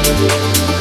Música